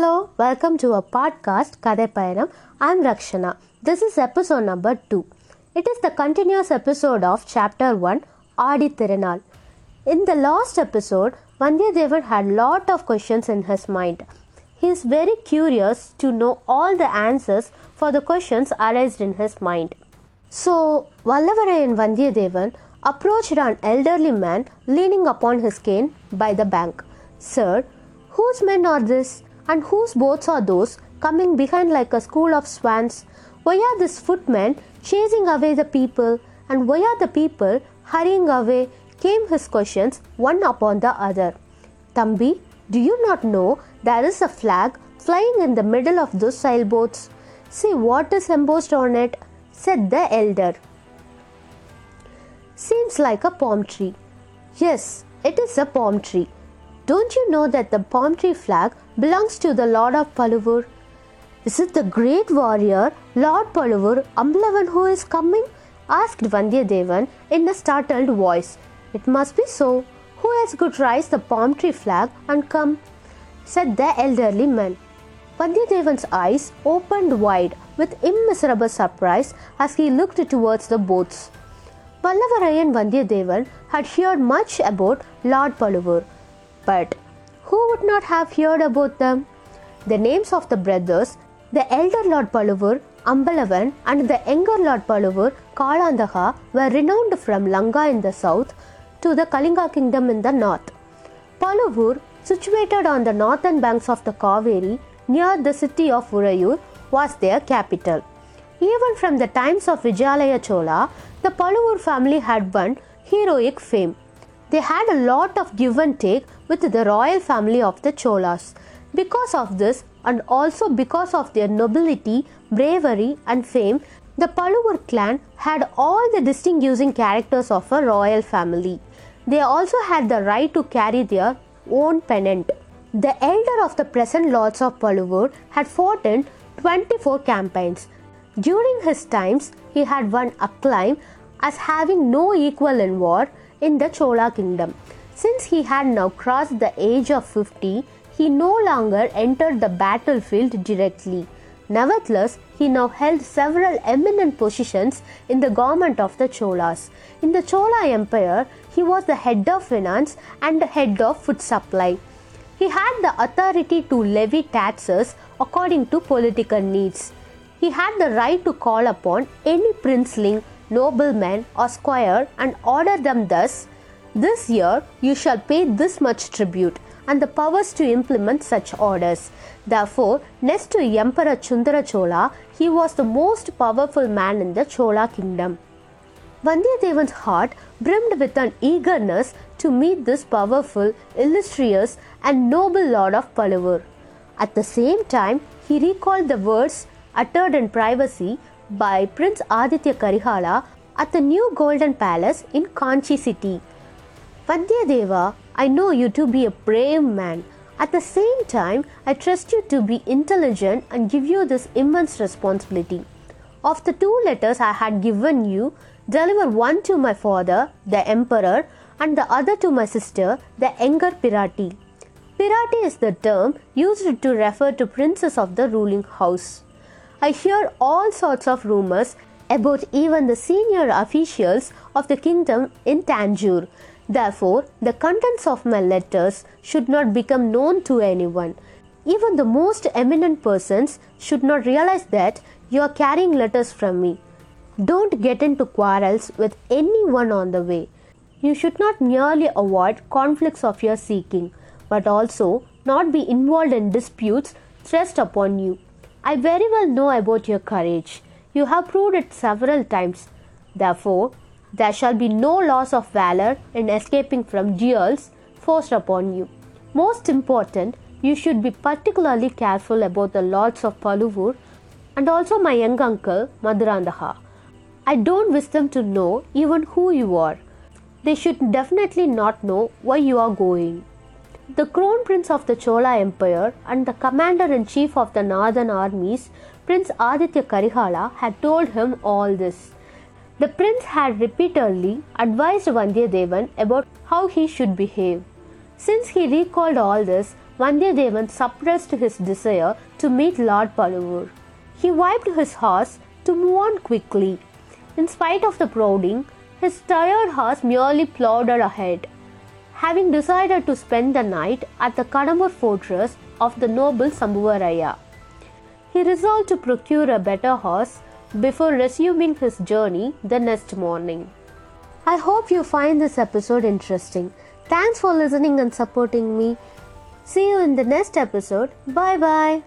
Hello, welcome to a podcast Kadhai Payanam. I'm Rakshana. This is episode number 2. It is the continuous episode of chapter 1 Adi Thirunaal. In the last episode, Vandiyadevan had lot of questions in his mind. He is very curious to know all the answers for the questions arised in his mind. So, Vallavarayan Vandiyadevan approached an elderly man leaning upon his cane by the bank. Sir, whose men are this, and whose boats are those coming behind like a school of swans? Why are these footmen chasing away the people, and why are the people hurrying away? Came his questions one upon the other. Tambi, do you not know there is a flag flying in the middle of those sailboats? See what is embossed on it, said the elder. Seems like a palm tree. Yes, it is a palm tree. Don't you know that the palm tree flag belongs to the Lord of Paluvur? Is it the great warrior, Lord Paluvur Ambalavan, who is coming? asked Vandiyadevan in a startled voice. It must be so. Who else could raise the palm tree flag and come? said the elderly man. Vandiyadevan's eyes opened wide with immeasurable surprise as he looked towards the boats. Vallavarayan Vandiyadevan had heard much about Lord Paluvur, but who would not have heard about them? The names of the brothers, the elder Lord Paluvur, Ambalavan, and the younger Lord Paluvur, Kalandaha, were renowned from Lanka in the south to the Kalinga kingdom in the north. Paluvur, situated on the northern banks of the Kaveri near the city of Urayur, was their capital. Even from the times of Vijayalaya Chola, the Paluvur family had won heroic fame. They had a lot of give and take with the royal family of the Cholas. Because of this, and also because of their nobility, bravery, and fame, the Paluvur clan had all the distinguishing characters of a royal family. They also had the right to carry their own pennant. The elder of the present lords of Paluvur had fought in 24 campaigns. During his times, he had won acclaim as having no equal in war in the Chola kingdom. Since he had now crossed the age of 50, he no longer entered the battlefield directly. Nevertheless, he now held several eminent positions in the government of the Cholas. In the Chola Empire, he was the head of finance and the head of food supply. He had the authority to levy taxes according to political needs. He had the right to call upon any princeling, nobleman, or squire and order them thus This year you shall pay this much tribute, and the powers to implement such orders. Therefore, next to Emperor Chundara Chola, he was the most powerful man in the Chola kingdom. Vandiyadevan's heart brimmed with an eagerness to meet this powerful, illustrious, and noble lord of Paluvur. At the same time, he recalled the words uttered in privacy by Prince Aditya Karihala at the new Golden Palace in Kanchi city. Vandyadeva, I know you to be a brave man. At the same time, I trust you to be intelligent and give you this immense responsibility. Of the two letters I had given you, deliver one to my father, the emperor, and the other to my sister, the younger Pirati. Pirati is the term used to refer to princes of the ruling house. I hear all sorts of rumors about even the senior officials of the kingdom in Tanjore. Therefore, the contents of my letters should not become known to anyone. Even the most eminent persons should not realize that you are carrying letters from me. Don't get into quarrels with anyone on the way. You should not merely avoid conflicts of your seeking, but also not be involved in disputes thrust upon you. I very well know about your courage. You have proved it several times. Therefore, there shall be no loss of valor in escaping from duels forced upon you. Most important, you should be particularly careful about the lords of Paluvur and also my young uncle Madurandaha. I don't wish them to know even who you are. They should definitely not know why you are going. The crown prince of the Chola Empire and the commander in chief of the northern armies, Prince Aditya Karihala, had told him all this. The prince had repeatedly advised Vandiyadevan about how he should behave. Since he recalled all this, Vandiyadevan suppressed his desire to meet Lord Paluvur. He wiped his horse to move on quickly. In spite of the prodding, his tired horse merely plodded ahead. Having decided to spend the night at the Kadambur fortress of the noble Sambhuvaraya, he resolved to procure a better horse before resuming his journey the next morning. I hope you find this episode interesting. Thanks for listening and supporting me. See you in the next episode. Bye bye.